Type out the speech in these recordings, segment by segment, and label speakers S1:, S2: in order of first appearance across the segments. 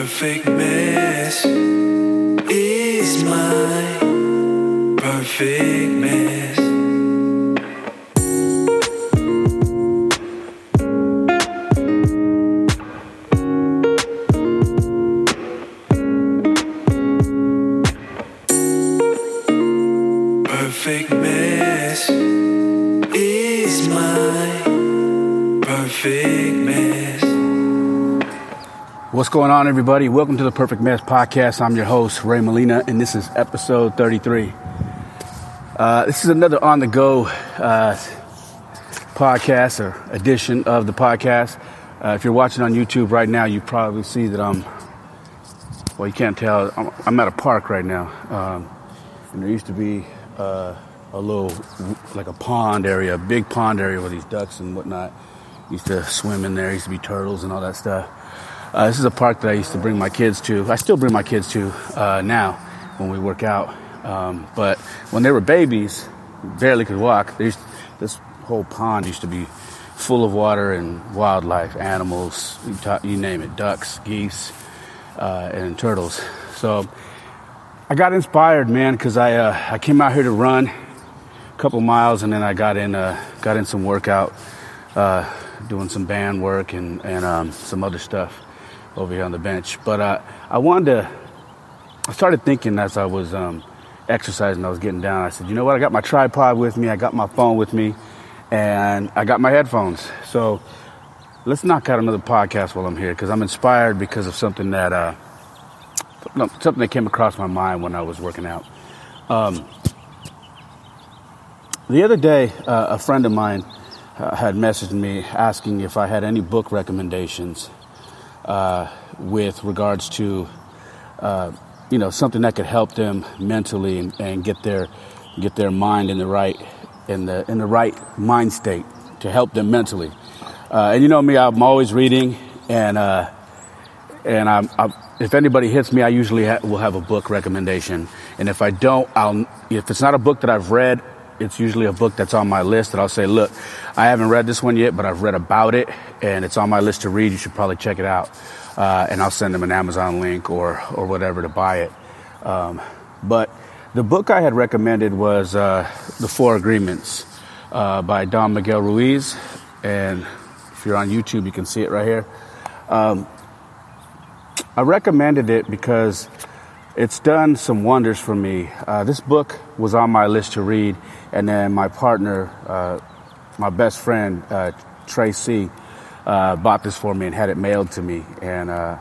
S1: perfect mess is my perfect
S2: What's going on, everybody? Welcome to the Perfect Mess Podcast. I'm your host, Ray Molina, and this is episode 33. Uh, this is another on the go uh, podcast or edition of the podcast. Uh, if you're watching on YouTube right now, you probably see that I'm, well, you can't tell, I'm, I'm at a park right now. Um, and there used to be uh, a little, like a pond area, a big pond area with these ducks and whatnot. Used to swim in there, used to be turtles and all that stuff. Uh, this is a park that I used to bring my kids to. I still bring my kids to uh, now when we work out. Um, but when they were babies, barely could walk. This whole pond used to be full of water and wildlife, animals, you name it, ducks, geese, uh, and turtles. So I got inspired, man, because I uh, I came out here to run a couple miles, and then I got in uh, got in some workout, uh, doing some band work and and um, some other stuff over here on the bench. But uh, I wanted to. I started thinking as I was um, exercising, I was getting down. I said, you know what? I got my tripod with me. I got my phone with me, and I got my headphones. So let's knock out another podcast while I'm here because I'm inspired because of something that uh, something that came across my mind when I was working out. Um, the other day, uh, a friend of mine uh, had messaged me asking if I had any book recommendations uh, with regards to, uh, you know, something that could help them mentally and, and, get their get their mind in the right in the in the right mind state to help them mentally. Uh, and you know me, I'm always reading, and uh, and I'm, I'm, if anybody hits me, I usually ha- will have a book recommendation. And if I don't, I'll if it's not a book that I've read, it's usually a book that's on my list that I'll say, look, I haven't read this one yet, but I've read about it and it's on my list to read. You should probably check it out. Uh, and I'll send them an Amazon link or, or whatever to buy it. Um, but the book I had recommended was uh, The Four Agreements uh, by Don Miguel Ruiz. And if you're on YouTube, you can see it right here. Um, I recommended it because it's done some wonders for me. Uh, this book was on my list to read, and then my partner, uh, my best friend, uh, Tracy, uh, bought this for me and had it mailed to me. And uh,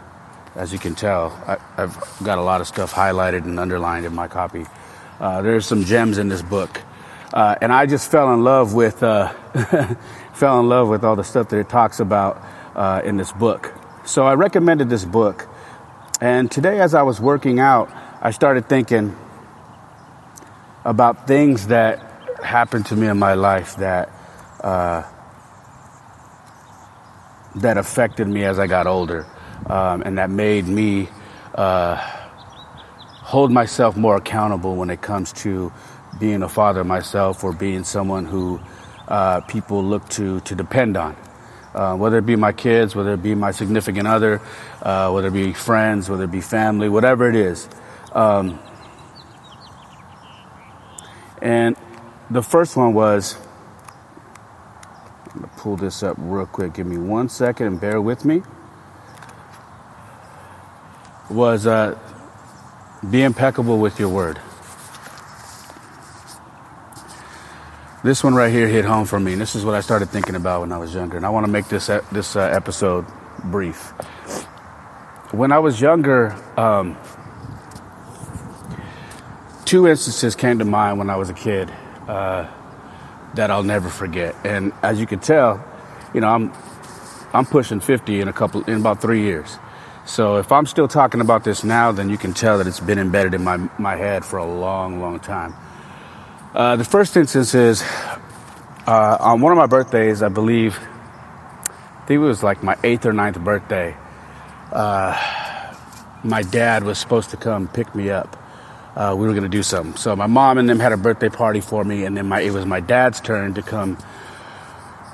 S2: as you can tell, I, have got a lot of stuff highlighted and underlined in my copy. Uh, there's some gems in this book, and I just fell in love with fell in love with all the stuff that it talks about in this book. So I recommended this book. And today, as I was working out, I started thinking about things that happened to me in my life that uh, that affected me as I got older, um, and that made me uh, hold myself more accountable when it comes to being a father myself or being someone who uh, people look to to depend on uh, whether it be my kids, whether it be my significant other, uh, whether it be friends, whether it be family, whatever it is. Um, and the first one was, I'm to pull this up real quick. Give me one second and bear with me. Was uh, be impeccable with your word. This one right here hit home for me, and this is what I started thinking about when I was younger. And I want to make this this uh, episode brief. When I was younger, um, two instances came to mind when I was a kid uh, that I'll never forget. And as you can tell, you know, I'm I'm pushing 50 in a couple in about three years. So if I'm still talking about this now, then you can tell that it's been embedded in my my head for a long, long time. Uh, the first instance is uh, on one of my birthdays, I believe, I think it was like my eighth or ninth birthday. Uh, my dad was supposed to come pick me up. Uh, we were going to do something. So my mom and them had a birthday party for me, and then my, it was my dad's turn to come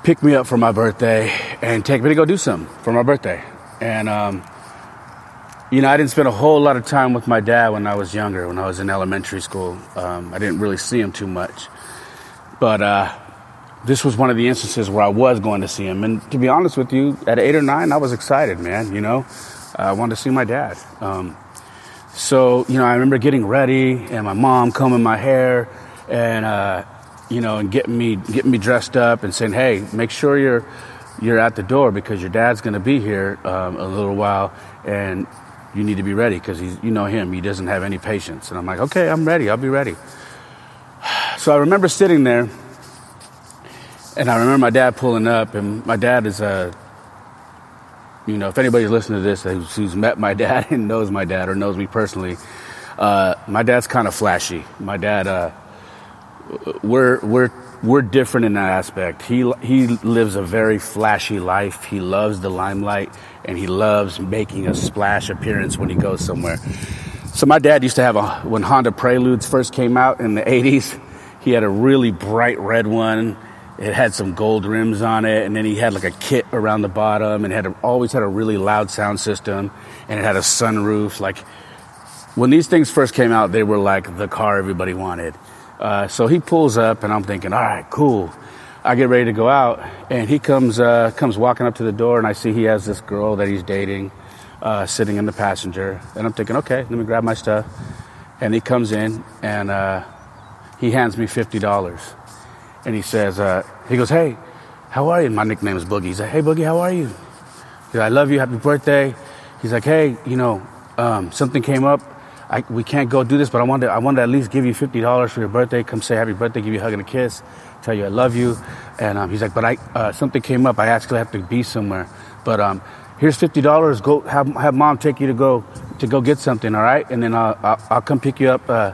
S2: pick me up for my birthday and take me to go do something for my birthday. And um, you know, I didn't spend a whole lot of time with my dad when I was younger, when I was in elementary school. Um, I didn't really see him too much. But uh, this was one of the instances where I was going to see him. And to be honest with you, at eight or nine, I was excited, man. You know, I wanted to see my dad. Um, so, you know, I remember getting ready and my mom combing my hair and, uh, you know, and getting me, getting me dressed up and saying, hey, make sure you're, you're at the door because your dad's going to be here um, a little while and you need to be ready because he's, you know him, he doesn't have any patience. And I'm like, okay, I'm ready, I'll be ready. So I remember sitting there and I remember my dad pulling up, and my dad is a, you know, if anybody's listening to this who's, who's met my dad and knows my dad or knows me personally, uh, my dad's kind of flashy. My dad, uh, we're we're we're different in that aspect. He he lives a very flashy life. He loves the limelight, and he loves making a splash appearance when he goes somewhere. So my dad used to have a when Honda Preludes first came out in the '80s. He had a really bright red one it had some gold rims on it, and then he had like a kit around the bottom, and had a, always had a really loud sound system, and it had a sunroof. Like when these things first came out, they were like the car everybody wanted. Uh, so he pulls up, and I'm thinking, all right, cool. I get ready to go out, and he comes uh, comes walking up to the door, and I see he has this girl that he's dating uh, sitting in the passenger, and I'm thinking, okay, let me grab my stuff. And he comes in, and uh, he hands me fifty dollars and he says, uh, he goes, hey, how are you? My nickname is Boogie. He's like, hey, Boogie, how are you? He's like, I love you. Happy birthday. He's like, hey, you know, um, something came up. I, we can't go do this, but I wanted, I wanted to at least give you $50 for your birthday. Come say happy birthday, give you a hug and a kiss, tell you I love you. And um, he's like, but I, uh, something came up. I actually have to be somewhere. But um, here's $50. Go have, have mom take you to go, to go get something, all right? And then I'll, I'll, I'll come pick you up uh,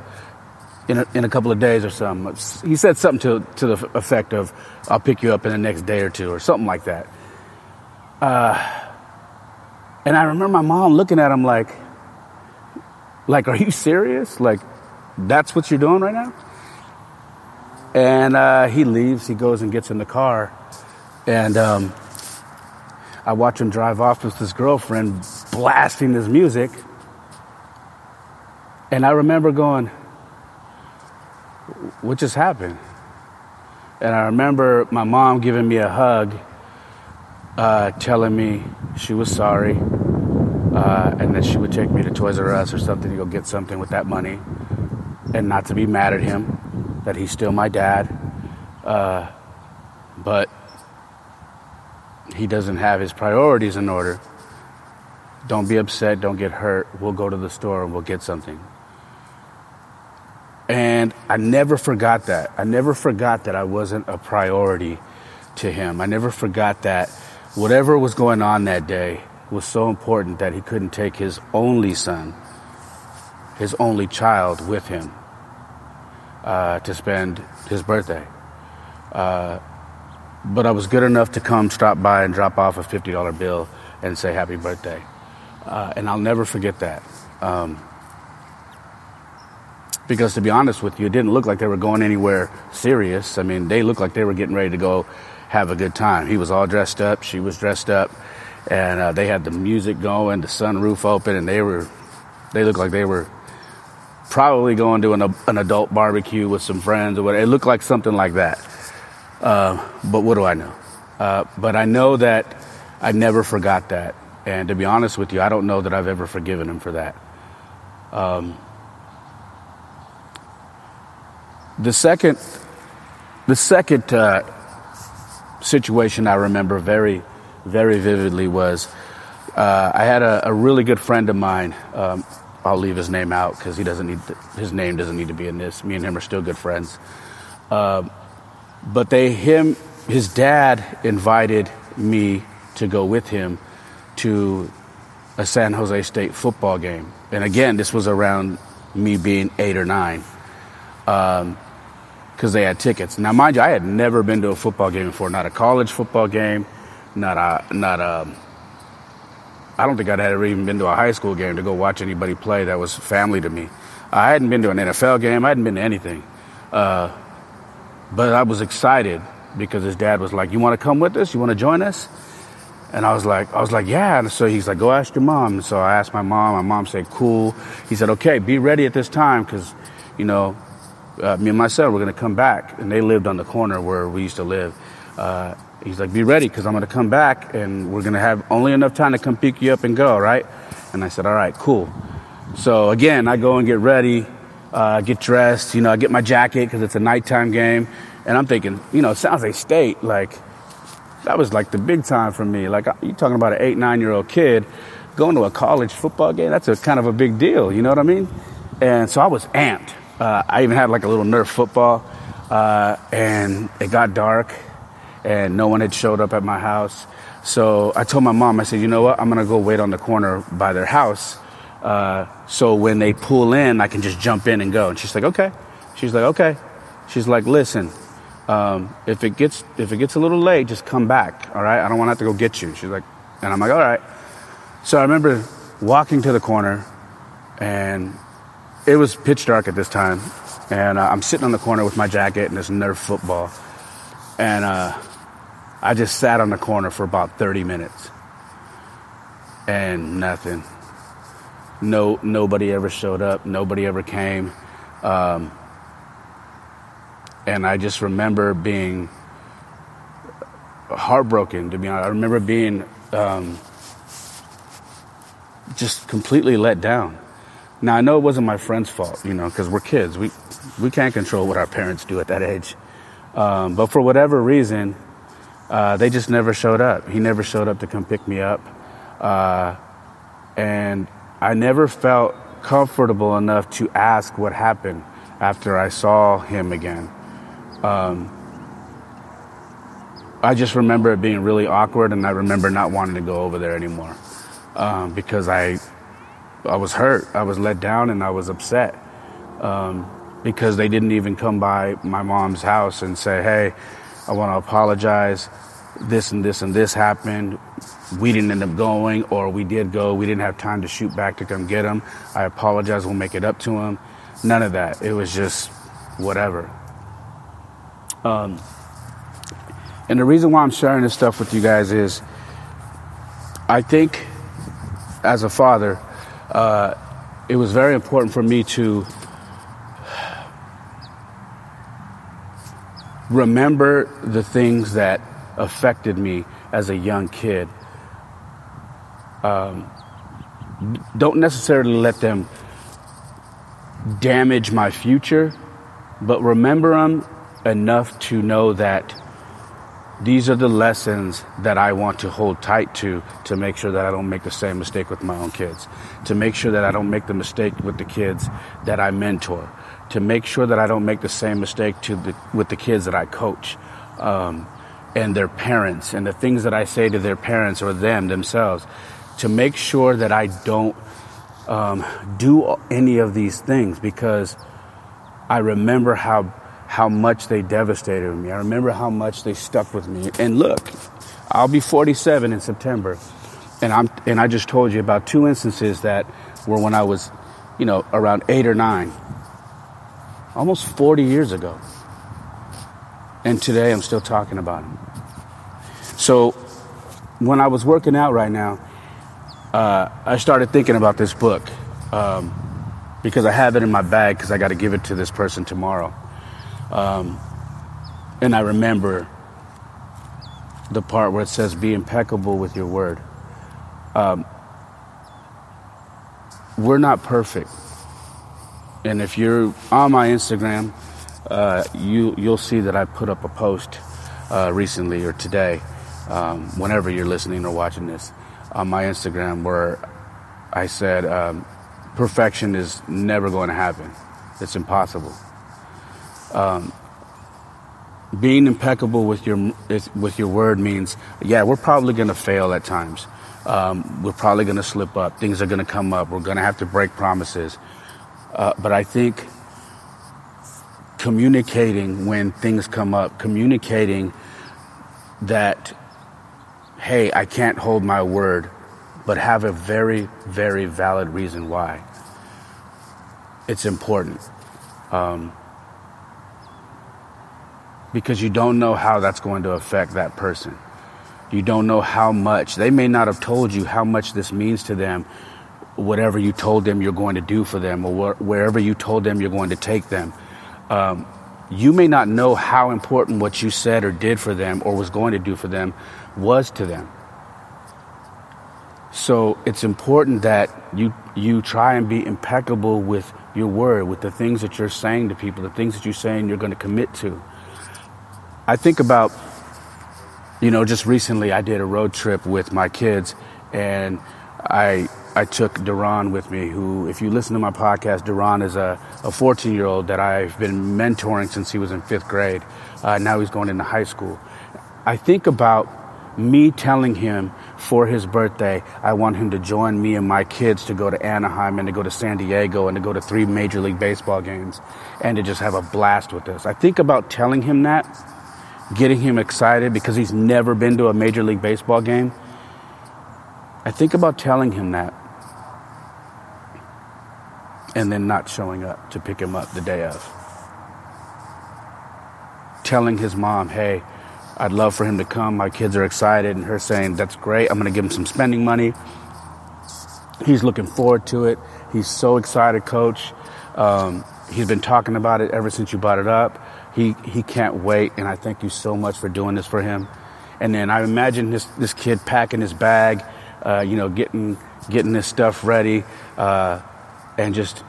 S2: in a, in a couple of days or something. He said something to, to the effect of, I'll pick you up in the next day or two or something like that. Uh, and I remember my mom looking at him like, like, are you serious? Like, that's what you're doing right now? And uh, he leaves, he goes and gets in the car. And um, I watch him drive off with his girlfriend blasting his music. And I remember going, what just happened? And I remember my mom giving me a hug, uh, telling me she was sorry, uh, and that she would take me to Toys R Us or something to go get something with that money, and not to be mad at him, that he's still my dad, uh, but he doesn't have his priorities in order. Don't be upset, don't get hurt. We'll go to the store and we'll get something. And I never forgot that. I never forgot that I wasn't a priority to him. I never forgot that whatever was going on that day was so important that he couldn't take his only son, his only child, with him uh, to spend his birthday. Uh, but I was good enough to come, stop by, and drop off a $50 bill and say happy birthday. Uh, and I'll never forget that. Um, because to be honest with you, it didn't look like they were going anywhere serious. I mean, they looked like they were getting ready to go have a good time. He was all dressed up, she was dressed up, and uh, they had the music going, the sunroof open, and they were, they looked like they were probably going to an, an adult barbecue with some friends or whatever. It looked like something like that. Uh, but what do I know? Uh, but I know that I never forgot that. And to be honest with you, I don't know that I've ever forgiven him for that. Um, the second, the second uh, situation I remember very, very vividly was uh, I had a, a, really good friend of mine. Um, I'll leave his name out because he doesn't need to, his name doesn't need to be in this. Me and him are still good friends. Uh, but they him his dad invited me to go with him to a San Jose State football game. And again, this was around me being eight or nine. Um, because they had tickets. Now, mind you, I had never been to a football game before, not a college football game, not a, not a, I don't think I'd ever even been to a high school game to go watch anybody play that was family to me. I hadn't been to an NFL game, I hadn't been to anything. Uh, but I was excited because his dad was like, You want to come with us? You want to join us? And I was like, I was like, yeah. And so he's like, go ask your mom. And so I asked my mom. My mom said, cool. He said, okay, be ready at this time because, you know, uh, me and my son were going to come back. And they lived on the corner where we used to live. Uh, he's like, be ready because I'm going to come back and we're going to have only enough time to come pick you up and go, right? And I said, all right, cool. So again, I go and get ready, uh, get dressed. You know, I get my jacket because it's a nighttime game. And I'm thinking, you know, San Jose State, like, that was like the big time for me. Like, you're talking about an eight, nine year old kid going to a college football game. That's a kind of a big deal. You know what I mean? And so I was amped. Uh, I even had like a little Nerf football. Uh, and it got dark and no one had showed up at my house. So I told my mom, I said, you know what? I'm to go wait on the corner by their house. Uh, so when they pull in, I can just jump in and go. And she's like, okay. She's like, okay. She's like, listen, um, if it gets if it gets a little late, just come back. All right. I don't want to have to go get you. She's like, and I'm like, all right. So I remember walking to the corner, and it was pitch dark at this time, and uh, I'm sitting on the corner with my jacket and this Nerf football, and uh, I just sat on the corner for about 30 minutes, and nothing. No, nobody ever showed up. Nobody ever came. Um, and I just remember being heartbroken. To be honest, I remember being um, just completely let down. Now I know it wasn't my friend's fault, you know, because we're kids. We we can't control what our parents do at that age. Um, but for whatever reason, uh, they just never showed up. He never showed up to come pick me up, uh, and I never felt comfortable enough to ask what happened after I saw him again. Um, I just remember it being really awkward, and I remember not wanting to go over there anymore um, because I I was hurt, I was let down, and I was upset um, because they didn't even come by my mom's house and say, "Hey, I want to apologize. This and this and this happened. We didn't end up going, or we did go. We didn't have time to shoot back to come get him. I apologize. We'll make it up to him." None of that. It was just whatever. Um, and the reason why I'm sharing this stuff with you guys is I think as a father, uh, it was very important for me to remember the things that affected me as a young kid. Um, don't necessarily let them damage my future, but remember them enough to know that these are the lessons that I want to hold tight to to make sure that I don't make the same mistake with my own kids, to make sure that I don't make the mistake with the kids that I mentor, to make sure that I don't make the same mistake to the, with the kids that I coach. Um, and their parents and the things that I say to their parents or them themselves to make sure that I don't um, do any of these things because I remember how how much they devastated me. I remember how much they stuck with me. And look, I'll be 47 in September, and I'm and I just told you about two instances that were when I was, you know, around eight or nine, almost 40 years ago. And today I'm still talking about him. So when I was working out right now, uh, I started thinking about this book um, because I have it in my bag because I got to give it to this person tomorrow. Um, and I remember the part where it says, Be impeccable with your word. Um, we're not perfect. And if you're on my Instagram, uh, you, you'll see that I put up a post uh, recently or today, um, whenever you're listening or watching this, on my Instagram where I said, um, perfection is never going to happen. It's impossible um, being impeccable with your with your word means, yeah, we're probably going to fail at times. Um, we're probably going to slip up. Things are going to come up. We're going to have to break promises. Uh, but I think communicating when things come up, communicating that, hey, I can't hold my word, but have a very, very valid reason why. It's important. Um, because you don't know how that's going to affect that person. You don't know how much. They may not have told you how much this means to them, whatever you told them you're going to do for them, or wh- wherever you told them you're going to take them. Um, you may not know how important what you said or did for them or was going to do for them was to them. So it's important that you you try and be impeccable with your word, with the things that you're saying to people, the things that you're saying you're going to commit to. I think about, you know, just recently I did a road trip with my kids, and I I took Duran with me. Who, if you listen to my podcast, Duran is a, a 14 year old that I've been mentoring since he was in fifth grade. Uh, now he's going into high school. I think about me telling him for his birthday, I want him to join me and my kids to go to Anaheim and to go to San Diego and to go to three Major League Baseball games and to just have a blast with us. I think about telling him that, getting him excited because he's never been to a Major League Baseball game. I think about telling him that and then not showing up to pick him up the day of. Telling his mom, hey, I'd love for him to come. My kids are excited, and her saying, That's great. I'm going to give him some spending money. He's looking forward to it. He's so excited, coach. Um, he's been talking about it ever since you brought it up. He, he can't wait, and I thank you so much for doing this for him. And then I imagine this, this kid packing his bag, uh, you know, getting, getting his stuff ready, uh, and just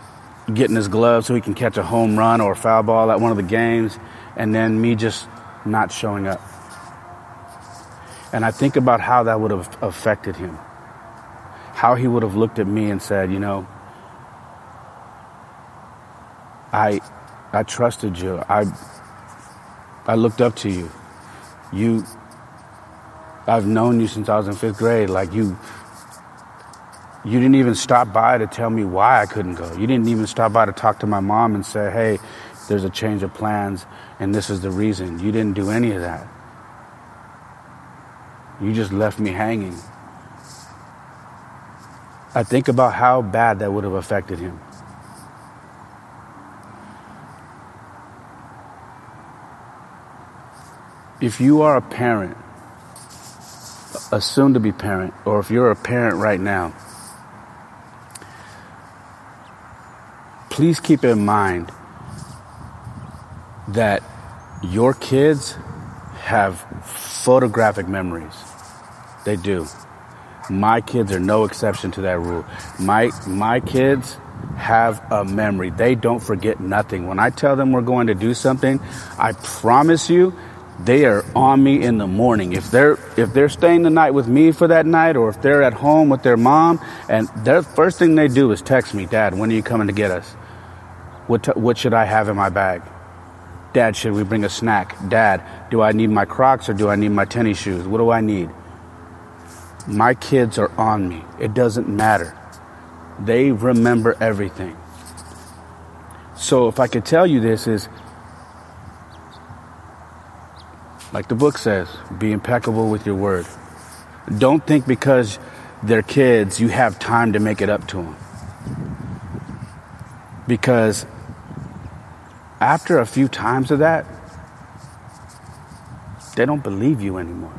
S2: getting his glove so he can catch a home run or a foul ball at one of the games, and then me just not showing up. And I think about how that would have affected him. How he would have looked at me and said, you know, I I trusted you. I I looked up to you. You I've known you since I was in 5th grade. Like you you didn't even stop by to tell me why I couldn't go. You didn't even stop by to talk to my mom and say, "Hey, there's a change of plans and this is the reason." You didn't do any of that. You just left me hanging. I think about how bad that would have affected him. If you are a parent, a soon to be parent, or if you're a parent right now, please keep in mind that your kids have photographic memories. They do. My kids are no exception to that rule. My my kids have a memory. They don't forget nothing. When I tell them we're going to do something, I promise you they are on me in the morning. If they're if they're staying the night with me for that night or if they're at home with their mom and their first thing they do is text me, "Dad, when are you coming to get us? What t- what should I have in my bag?" Dad, should we bring a snack? Dad, do I need my Crocs or do I need my tennis shoes? What do I need? My kids are on me. It doesn't matter. They remember everything. So if I could tell you this is like the book says, be impeccable with your word. Don't think because they're kids you have time to make it up to them. Because after a few times of that, they don't believe you anymore.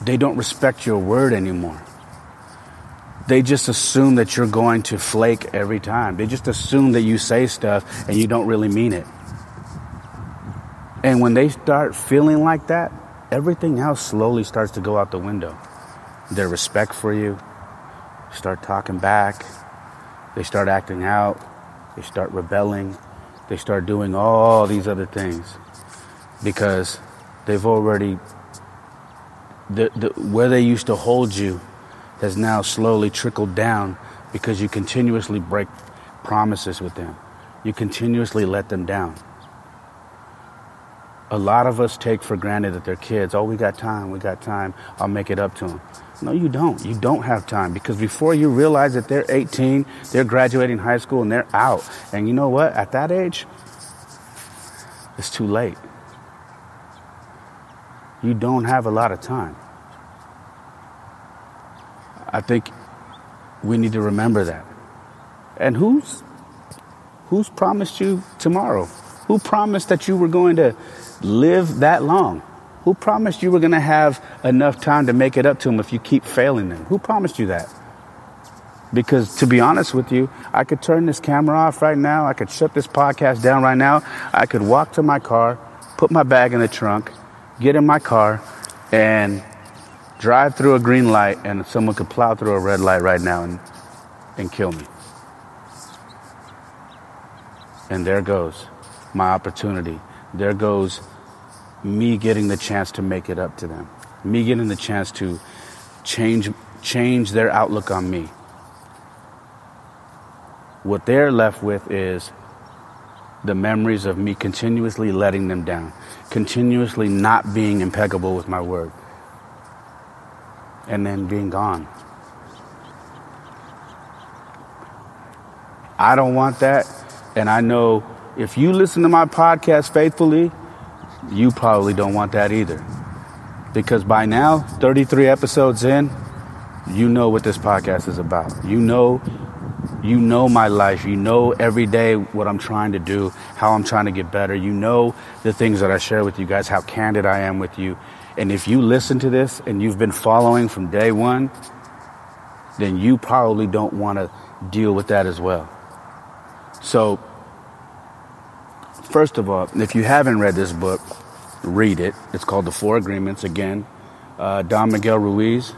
S2: They don't respect your word anymore. They just assume that you're going to flake every time. They just assume that you say stuff and you don't really mean it. And when they start feeling like that, everything else slowly starts to go out the window. Their respect for you, start talking back, they start acting out, they start rebelling, they start doing all these other things because they've already the, the, where they used to hold you has now slowly trickled down because you continuously break promises with them. You continuously let them down. A lot of us take for granted that they're kids. Oh, we got time, we got time. I'll make it up to them. No, you don't. You don't have time because before you realize that they're 18, they're graduating high school and they're out. And you know what? At that age, it's too late. You don't have a lot of time. I think we need to remember that. And who's who's promised you tomorrow? Who promised that you were going to live that long? Who promised you were going to have enough time to make it up to them if you keep failing them? Who promised you that? Because to be honest with you, I could turn this camera off right now. I could shut this podcast down right now. I could walk to my car, put my bag in the trunk, get in my car, and drive through a green light, and someone could plow through a red light right now and, and kill me. And there goes my opportunity. There goes me getting the chance to make it up to them. Me getting the chance to change change their outlook on me. What they're left with is the memories of me continuously letting them down, continuously not being impeccable with my word, and then being gone. I don't want that. And I know if you listen to my podcast faithfully, you probably don't want that either. Because by now, 33 episodes in, you know what this podcast is about. You know you know my life. You know every day what I'm trying to do, how I'm trying to get better. You know the things that I share with you guys, how candid I am with you. And if you listen to this and you've been following from day one, then you probably don't want to deal with that as well. So, first of all, if you haven't read this book, read it. It's called The Four Agreements. Again, uh, Don Miguel Ruiz.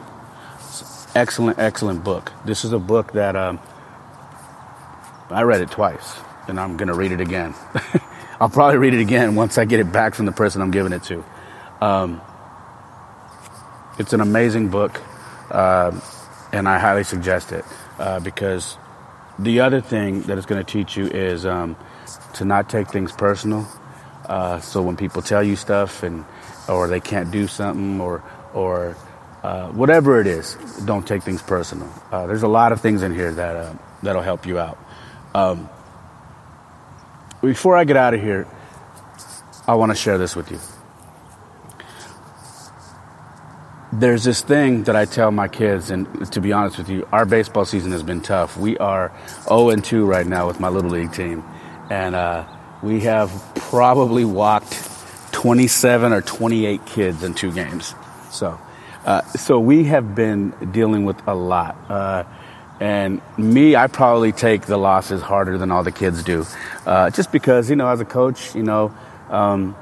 S2: Excellent, excellent book. This is a book that um, I read it twice, and I'm going to read it again. I'll probably read it again once I get it back from the person I'm giving it to. Um, it's an amazing book, uh, and I highly suggest it uh, because the other thing that it's going to teach you is um, to not take things personal. Uh, so when people tell you stuff and or they can't do something or or uh, whatever it is, don't take things personal. Uh, there's a lot of things in here that uh, that'll help you out. Um, before I get out of here, I want to share this with you. There's this thing that I tell my kids, and to be honest with you, our baseball season has been tough. We are 0 and 2 right now with my little league team, and uh, we have probably walked 27 or 28 kids in two games. So, uh, so we have been dealing with a lot. Uh, and me, I probably take the losses harder than all the kids do. Uh, just because, you know, as a coach, you know, um,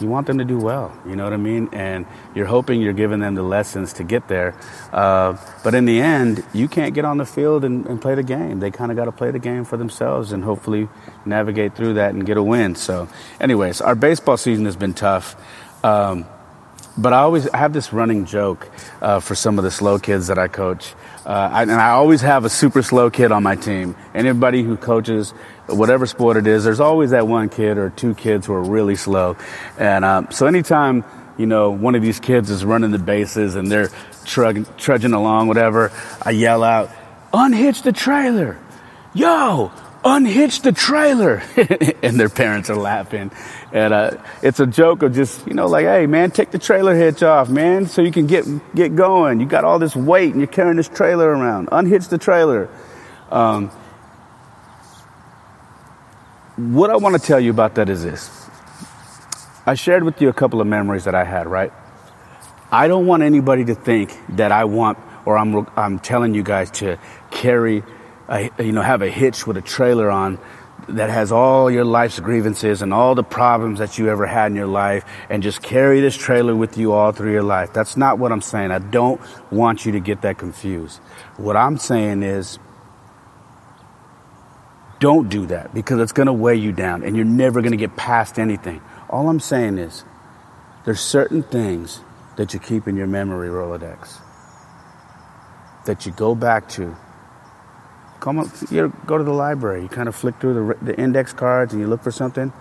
S2: you want them to do well, you know what I mean? And you're hoping you're giving them the lessons to get there. Uh, but in the end, you can't get on the field and, and play the game. They kind of got to play the game for themselves and hopefully navigate through that and get a win. So, anyways, our baseball season has been tough. Um, but I always have this running joke uh, for some of the slow kids that I coach. Uh, I, and I always have a super slow kid on my team. Anybody who coaches whatever sport it is, there's always that one kid or two kids who are really slow. And um, so anytime, you know, one of these kids is running the bases and they're trug- trudging along, whatever, I yell out, unhitch the trailer. Yo, unhitch the trailer. and their parents are laughing. And uh, it's a joke of just, you know, like, hey, man, take the trailer hitch off, man, so you can get, get going. You got all this weight and you're carrying this trailer around. Unhitch the trailer. Um, what I want to tell you about that is this. I shared with you a couple of memories that I had, right? I don't want anybody to think that I want, or I'm, I'm telling you guys to carry a, you know, have a hitch with a trailer on that has all your life's grievances and all the problems that you ever had in your life and just carry this trailer with you all through your life. That's not what I'm saying. I don't want you to get that confused. What I'm saying is don't do that because it's going to weigh you down and you're never going to get past anything. All I'm saying is there's certain things that you keep in your memory Rolodex that you go back to come up, you go to the library. You kind of flick through the, the index cards and you look for something.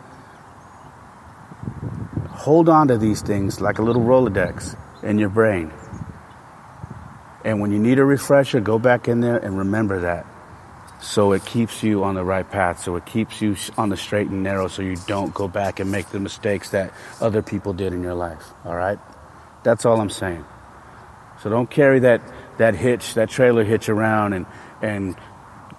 S2: Hold on to these things like a little Rolodex in your brain. And when you need a refresher, go back in there and remember that. So it keeps you on the right path. So it keeps you on the straight and narrow so you don't go back and make the mistakes that other people did in your life. All right? That's all I'm saying. So don't carry that, that hitch, that trailer hitch around and, and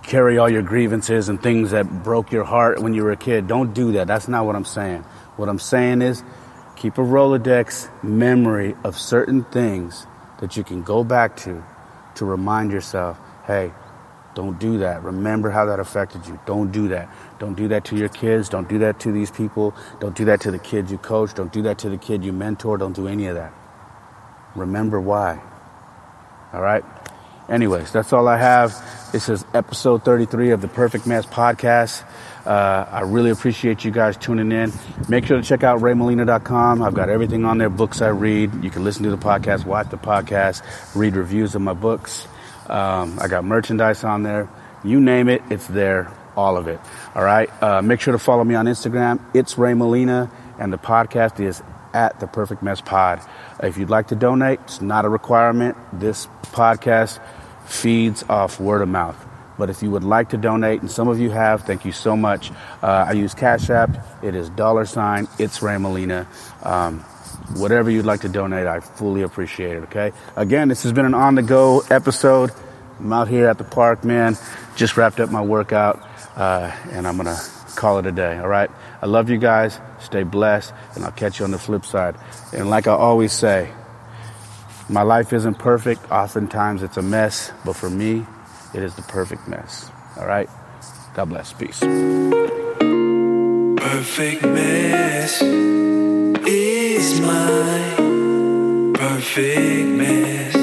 S2: carry all your grievances and things that broke your heart when you were a kid. Don't do that. That's not what I'm saying. What I'm saying is Keep a Rolodex memory of certain things that you can go back to to remind yourself, hey, don't do that. Remember how that affected you. Don't do that. Don't do that to your kids. Don't do that to these people. Don't do that to the kids you coach. Don't do that to the kid you mentor. Don't do any of that. Remember why. All right? Anyways, that's all I have. This is episode 33 of the Perfect Mess podcast. Uh, I really appreciate you guys tuning in. Make sure to check out raymolina.com. I've got everything on there, books I read. You can listen to the podcast, watch the podcast, read reviews of my books. Um, I got merchandise on there. You name it, it's there, all of it. All right. Uh, make sure to follow me on Instagram. It's Ray Molina, and the podcast is at the Perfect Mess Pod. If you'd like to donate, it's not a requirement. This podcast feeds off word of mouth. But if you would like to donate, and some of you have, thank you so much. Uh, I use Cash App. It is dollar sign. It's Ray Molina. Um, whatever you'd like to donate, I fully appreciate it. Okay. Again, this has been an on the go episode. I'm out here at the park, man. Just wrapped up my workout, uh, and I'm gonna call it a day. All right. I love you guys. Stay blessed, and I'll catch you on the flip side. And like I always say, my life isn't perfect. Oftentimes it's a mess, but for me, it is the perfect mess. All right? God bless. Peace.
S1: Perfect mess is my perfect mess.